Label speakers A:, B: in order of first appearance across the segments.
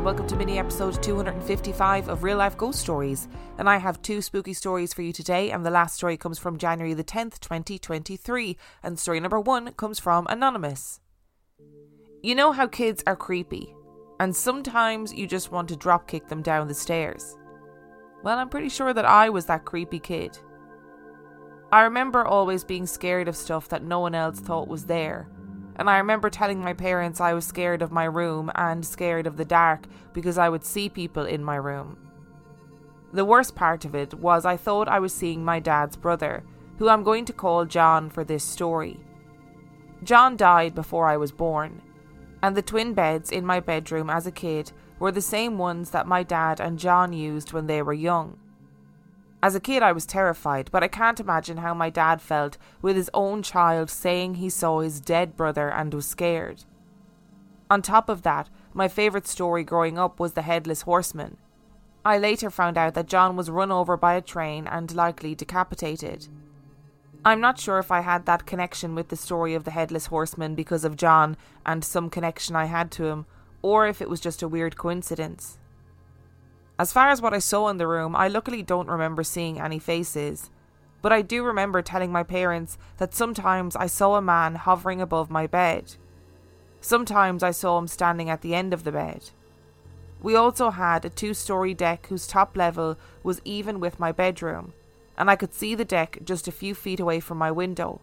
A: and welcome to mini episode 255 of Real Life Ghost Stories. And I have two spooky stories for you today, and the last story comes from January the 10th, 2023, and story number one comes from Anonymous. You know how kids are creepy, and sometimes you just want to drop kick them down the stairs. Well, I'm pretty sure that I was that creepy kid. I remember always being scared of stuff that no one else thought was there and I remember telling my parents I was scared of my room and scared of the dark because I would see people in my room. The worst part of it was I thought I was seeing my dad's brother, who I'm going to call John for this story. John died before I was born, and the twin beds in my bedroom as a kid were the same ones that my dad and John used when they were young. As a kid, I was terrified, but I can't imagine how my dad felt with his own child saying he saw his dead brother and was scared. On top of that, my favourite story growing up was the Headless Horseman. I later found out that John was run over by a train and likely decapitated. I'm not sure if I had that connection with the story of the Headless Horseman because of John and some connection I had to him, or if it was just a weird coincidence. As far as what I saw in the room, I luckily don't remember seeing any faces. But I do remember telling my parents that sometimes I saw a man hovering above my bed. Sometimes I saw him standing at the end of the bed. We also had a two story deck whose top level was even with my bedroom, and I could see the deck just a few feet away from my window.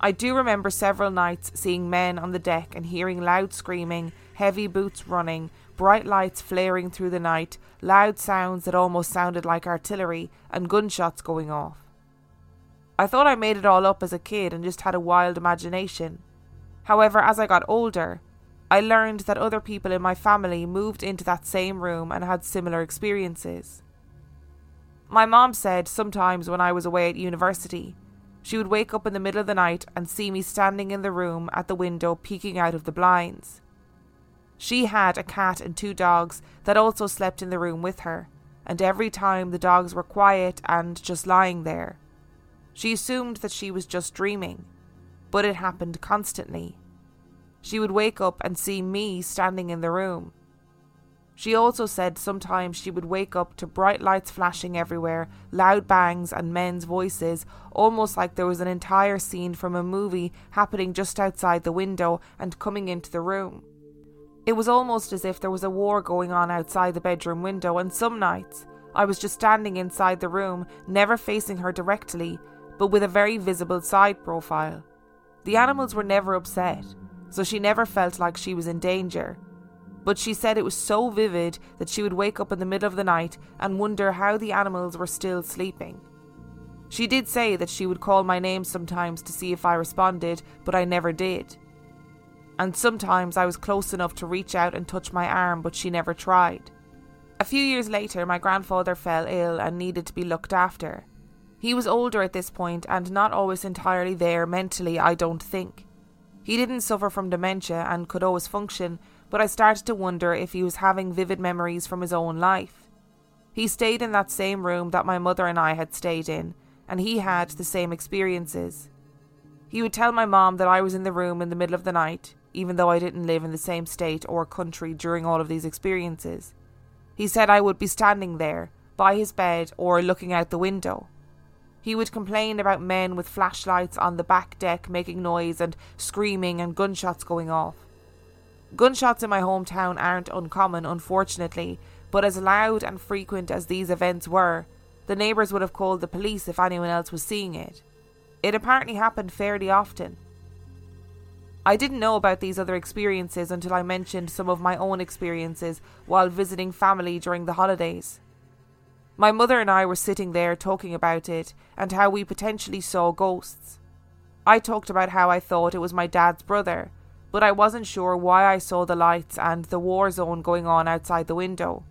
A: I do remember several nights seeing men on the deck and hearing loud screaming, heavy boots running, bright lights flaring through the night, loud sounds that almost sounded like artillery, and gunshots going off. I thought I made it all up as a kid and just had a wild imagination. However, as I got older, I learned that other people in my family moved into that same room and had similar experiences. My mom said sometimes when I was away at university, she would wake up in the middle of the night and see me standing in the room at the window peeking out of the blinds. She had a cat and two dogs that also slept in the room with her, and every time the dogs were quiet and just lying there. She assumed that she was just dreaming, but it happened constantly. She would wake up and see me standing in the room. She also said sometimes she would wake up to bright lights flashing everywhere, loud bangs, and men's voices, almost like there was an entire scene from a movie happening just outside the window and coming into the room. It was almost as if there was a war going on outside the bedroom window, and some nights I was just standing inside the room, never facing her directly, but with a very visible side profile. The animals were never upset, so she never felt like she was in danger. But she said it was so vivid that she would wake up in the middle of the night and wonder how the animals were still sleeping. She did say that she would call my name sometimes to see if I responded, but I never did and sometimes I was close enough to reach out and touch my arm, but she never tried. A few years later, my grandfather fell ill and needed to be looked after. He was older at this point and not always entirely there mentally, I don't think. He didn't suffer from dementia and could always function, but I started to wonder if he was having vivid memories from his own life. He stayed in that same room that my mother and I had stayed in, and he had the same experiences. He would tell my mom that I was in the room in the middle of the night, even though I didn't live in the same state or country during all of these experiences. He said I would be standing there, by his bed, or looking out the window. He would complain about men with flashlights on the back deck making noise and screaming and gunshots going off. Gunshots in my hometown aren't uncommon, unfortunately, but as loud and frequent as these events were, the neighbours would have called the police if anyone else was seeing it. It apparently happened fairly often. I didn't know about these other experiences until I mentioned some of my own experiences while visiting family during the holidays. My mother and I were sitting there talking about it and how we potentially saw ghosts. I talked about how I thought it was my dad's brother, but I wasn't sure why I saw the lights and the war zone going on outside the window.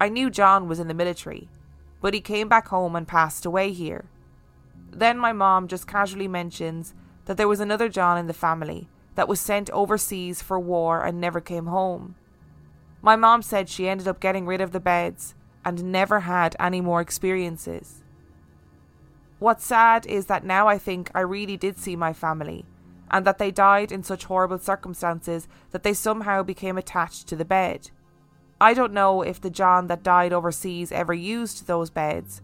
A: I knew John was in the military, but he came back home and passed away here. Then my mom just casually mentions that there was another John in the family that was sent overseas for war and never came home. My mom said she ended up getting rid of the beds and never had any more experiences. What's sad is that now I think I really did see my family, and that they died in such horrible circumstances that they somehow became attached to the bed. I don't know if the John that died overseas ever used those beds,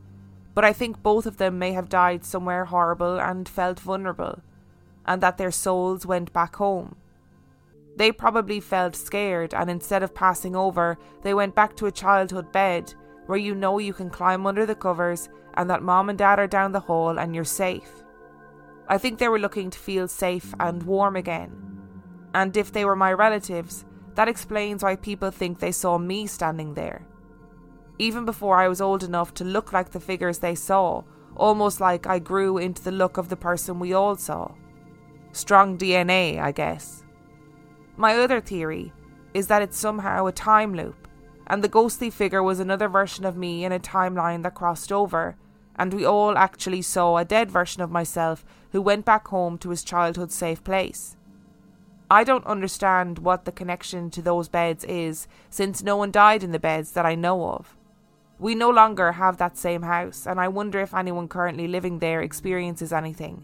A: but I think both of them may have died somewhere horrible and felt vulnerable, and that their souls went back home. They probably felt scared, and instead of passing over, they went back to a childhood bed where you know you can climb under the covers and that mom and dad are down the hall and you're safe. I think they were looking to feel safe and warm again. And if they were my relatives, that explains why people think they saw me standing there. Even before I was old enough to look like the figures they saw, almost like I grew into the look of the person we all saw. Strong DNA, I guess. My other theory is that it's somehow a time loop and the ghostly figure was another version of me in a timeline that crossed over, and we all actually saw a dead version of myself who went back home to his childhood safe place. I don't understand what the connection to those beds is, since no one died in the beds that I know of. We no longer have that same house, and I wonder if anyone currently living there experiences anything.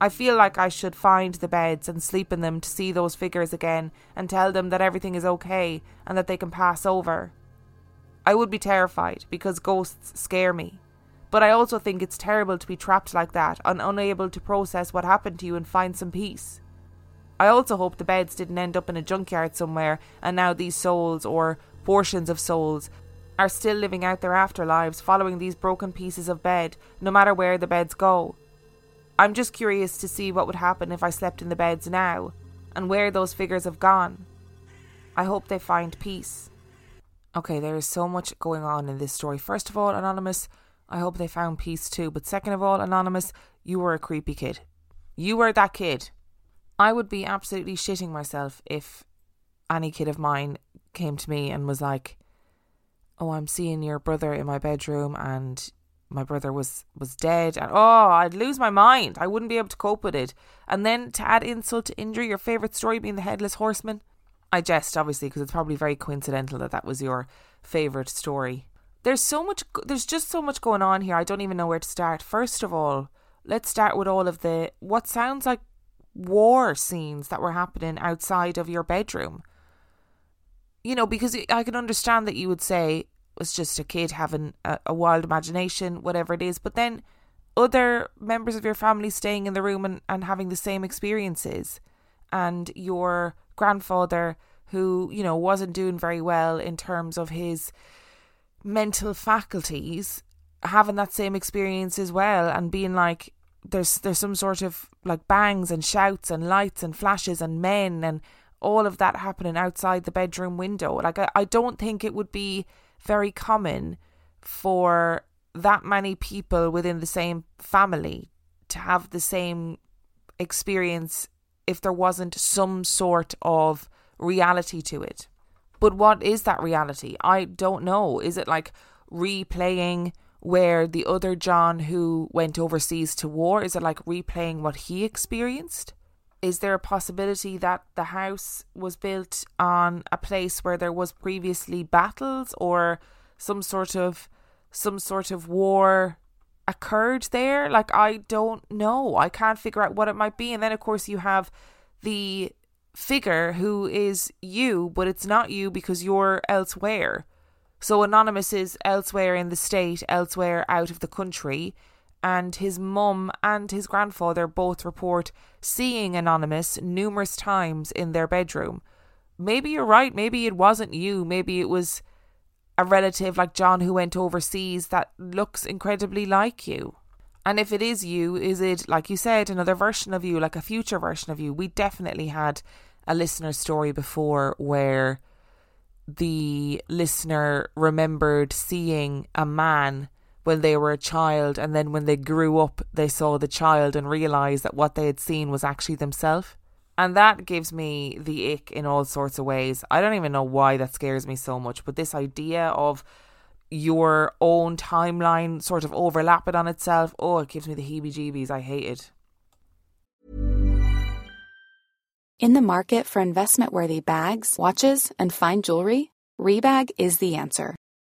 A: I feel like I should find the beds and sleep in them to see those figures again and tell them that everything is okay and that they can pass over. I would be terrified because ghosts scare me. But I also think it's terrible to be trapped like that and unable to process what happened to you and find some peace. I also hope the beds didn't end up in a junkyard somewhere and now these souls, or portions of souls, are still living out their afterlives following these broken pieces of bed, no matter where the beds go. I'm just curious to see what would happen if I slept in the beds now, and where those figures have gone. I hope they find peace. Okay, there is so much going on in this story. First of all, Anonymous, I hope they found peace too. But second of all, Anonymous, you were a creepy kid. You were that kid. I would be absolutely shitting myself if any kid of mine came to me and was like, Oh, I'm seeing your brother in my bedroom and my brother was was dead and oh i'd lose my mind. I wouldn't be able to cope with it. And then to add insult to injury your favorite story being the headless horseman? I jest obviously because it's probably very coincidental that that was your favorite story. There's so much there's just so much going on here i don't even know where to start. First of all let's start with all of the what sounds like war scenes that were happening outside of your bedroom. You know because i can understand that you would say was just a kid having a, a wild imagination, whatever it is. But then other members of your family staying in the room and, and having the same experiences, and your grandfather who, you know, wasn't doing very well in terms of his mental faculties having that same experience as well and being like there's there's some sort of like bangs and shouts and lights and flashes and men and all of that happening outside the bedroom window like I, I don't think it would be very common for that many people within the same family to have the same experience if there wasn't some sort of reality to it. But what is that reality? I don't know. Is it like replaying where the other John who went overseas to war, is it like replaying what he experienced? Is there a possibility that the house was built on a place where there was previously battles or some sort of some sort of war occurred there? Like I don't know. I can't figure out what it might be. And then of course you have the figure who is you, but it's not you because you're elsewhere. So Anonymous is elsewhere in the state, elsewhere out of the country, and his mum and his grandfather both report seeing Anonymous numerous times in their bedroom. Maybe you're right, maybe it wasn't you, maybe it was a relative like John who went overseas that looks incredibly like you? And if it is you, is it, like you said, another version of you, like a future version of you? We definitely had a listener story before where the listener remembered seeing a man when they were a child, and then when they grew up, they saw the child and realised that what they had seen was actually themselves. And that gives me the ick in all sorts of ways. I don't even know why that scares me so much, but this idea of your own timeline sort of overlapping on itself, oh, it gives me the heebie jeebies. I hate it.
B: In the market for investment worthy bags, watches, and fine jewelry, Rebag is the answer.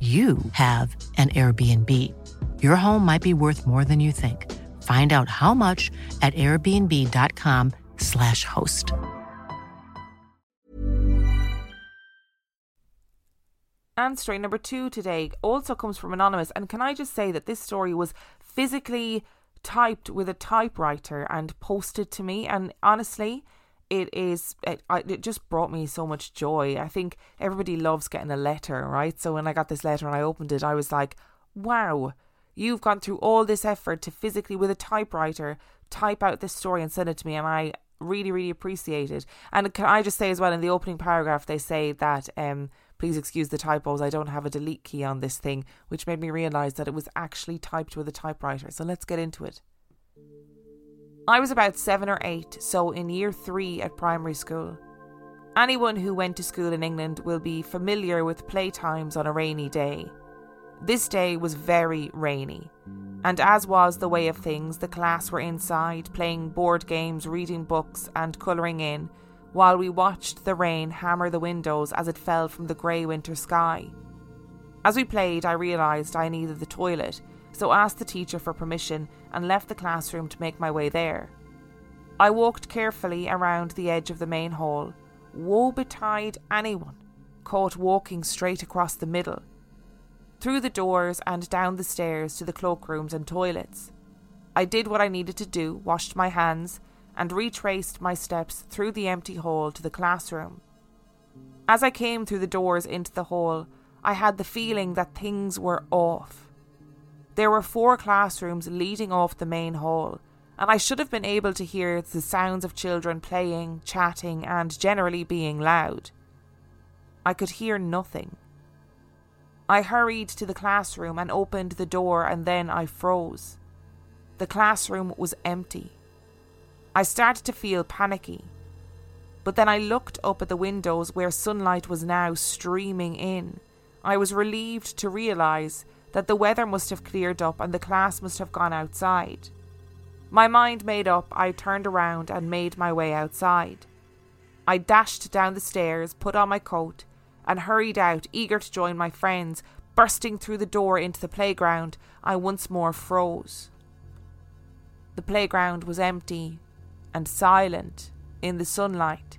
C: you have an Airbnb. Your home might be worth more than you think. Find out how much at airbnb.com/slash host.
A: And story number two today also comes from Anonymous. And can I just say that this story was physically typed with a typewriter and posted to me? And honestly, it is it, it just brought me so much joy. I think everybody loves getting a letter, right? So when I got this letter and I opened it, I was like, "Wow, you've gone through all this effort to physically with a typewriter type out this story and send it to me." And I really, really appreciate it. And can I just say as well in the opening paragraph they say that um please excuse the typos, I don't have a delete key on this thing, which made me realise that it was actually typed with a typewriter. So let's get into it. I was about seven or eight, so in year three at primary school. Anyone who went to school in England will be familiar with playtimes on a rainy day. This day was very rainy, and as was the way of things, the class were inside playing board games, reading books, and colouring in, while we watched the rain hammer the windows as it fell from the grey winter sky. As we played, I realised I needed the toilet, so asked the teacher for permission and left the classroom to make my way there. I walked carefully around the edge of the main hall. Woe betide anyone caught walking straight across the middle, through the doors and down the stairs to the cloakrooms and toilets. I did what I needed to do, washed my hands, and retraced my steps through the empty hall to the classroom. As I came through the doors into the hall, I had the feeling that things were off. There were four classrooms leading off the main hall, and I should have been able to hear the sounds of children playing, chatting, and generally being loud. I could hear nothing. I hurried to the classroom and opened the door, and then I froze. The classroom was empty. I started to feel panicky. But then I looked up at the windows where sunlight was now streaming in. I was relieved to realise that the weather must have cleared up and the class must have gone outside. My mind made up, I turned around and made my way outside. I dashed down the stairs, put on my coat, and hurried out, eager to join my friends. Bursting through the door into the playground, I once more froze. The playground was empty and silent in the sunlight,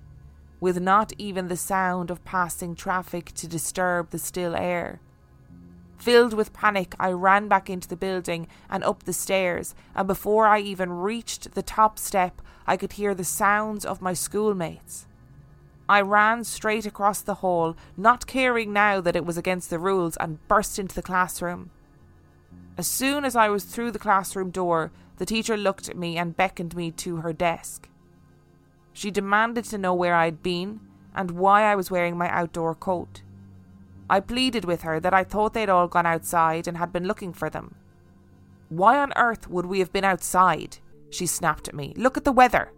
A: with not even the sound of passing traffic to disturb the still air. Filled with panic, I ran back into the building and up the stairs, and before I even reached the top step, I could hear the sounds of my schoolmates. I ran straight across the hall, not caring now that it was against the rules, and burst into the classroom. As soon as I was through the classroom door, the teacher looked at me and beckoned me to her desk. She demanded to know where I'd been and why I was wearing my outdoor coat. I pleaded with her that I thought they'd all gone outside and had been looking for them. Why on earth would we have been outside? She snapped at me. Look at the weather.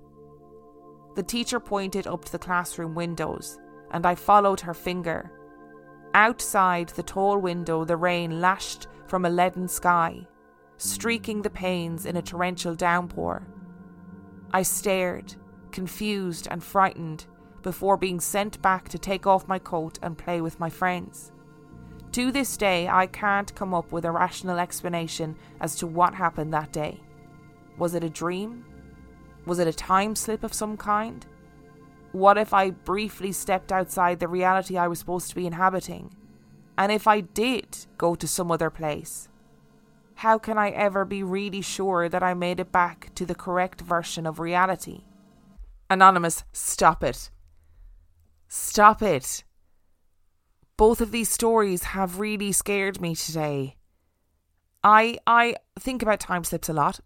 A: The teacher pointed up to the classroom windows, and I followed her finger. Outside the tall window, the rain lashed from a leaden sky, streaking the panes in a torrential downpour. I stared, confused and frightened, before being sent back to take off my coat and play with my friends. To this day, I can't come up with a rational explanation as to what happened that day. Was it a dream? Was it a time slip of some kind? What if I briefly stepped outside the reality I was supposed to be inhabiting? And if I did go to some other place? How can I ever be really sure that I made it back to the correct version of reality? Anonymous, stop it. Stop it. Both of these stories have really scared me today. I I think about time slips a lot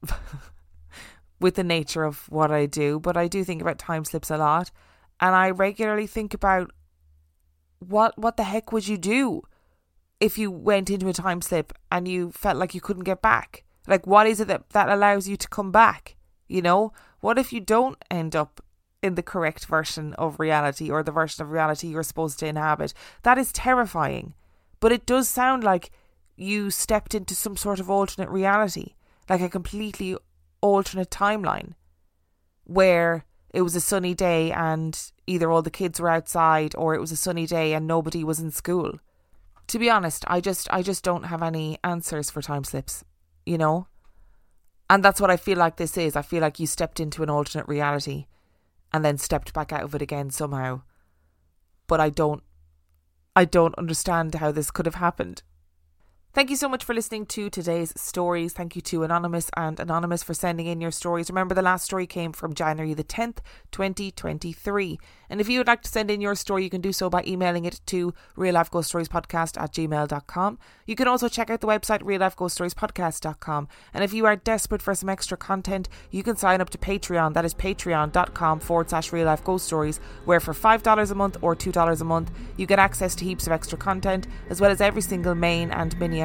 A: with the nature of what I do, but I do think about time slips a lot and I regularly think about what what the heck would you do if you went into a time slip and you felt like you couldn't get back? Like what is it that that allows you to come back? You know, what if you don't end up in the correct version of reality or the version of reality you're supposed to inhabit. That is terrifying. But it does sound like you stepped into some sort of alternate reality, like a completely alternate timeline where it was a sunny day and either all the kids were outside or it was a sunny day and nobody was in school. To be honest, I just I just don't have any answers for time slips, you know? And that's what I feel like this is. I feel like you stepped into an alternate reality and then stepped back out of it again somehow. But I don't I don't understand how this could have happened. Thank you so much for listening to today's stories. Thank you to Anonymous and Anonymous for sending in your stories. Remember, the last story came from January the 10th, 2023. And if you would like to send in your story, you can do so by emailing it to real life ghost stories podcast at gmail.com. You can also check out the website real life ghost stories. And if you are desperate for some extra content, you can sign up to Patreon. That is patreon.com forward slash real life ghost stories, where for $5 a month or $2 a month, you get access to heaps of extra content, as well as every single main and mini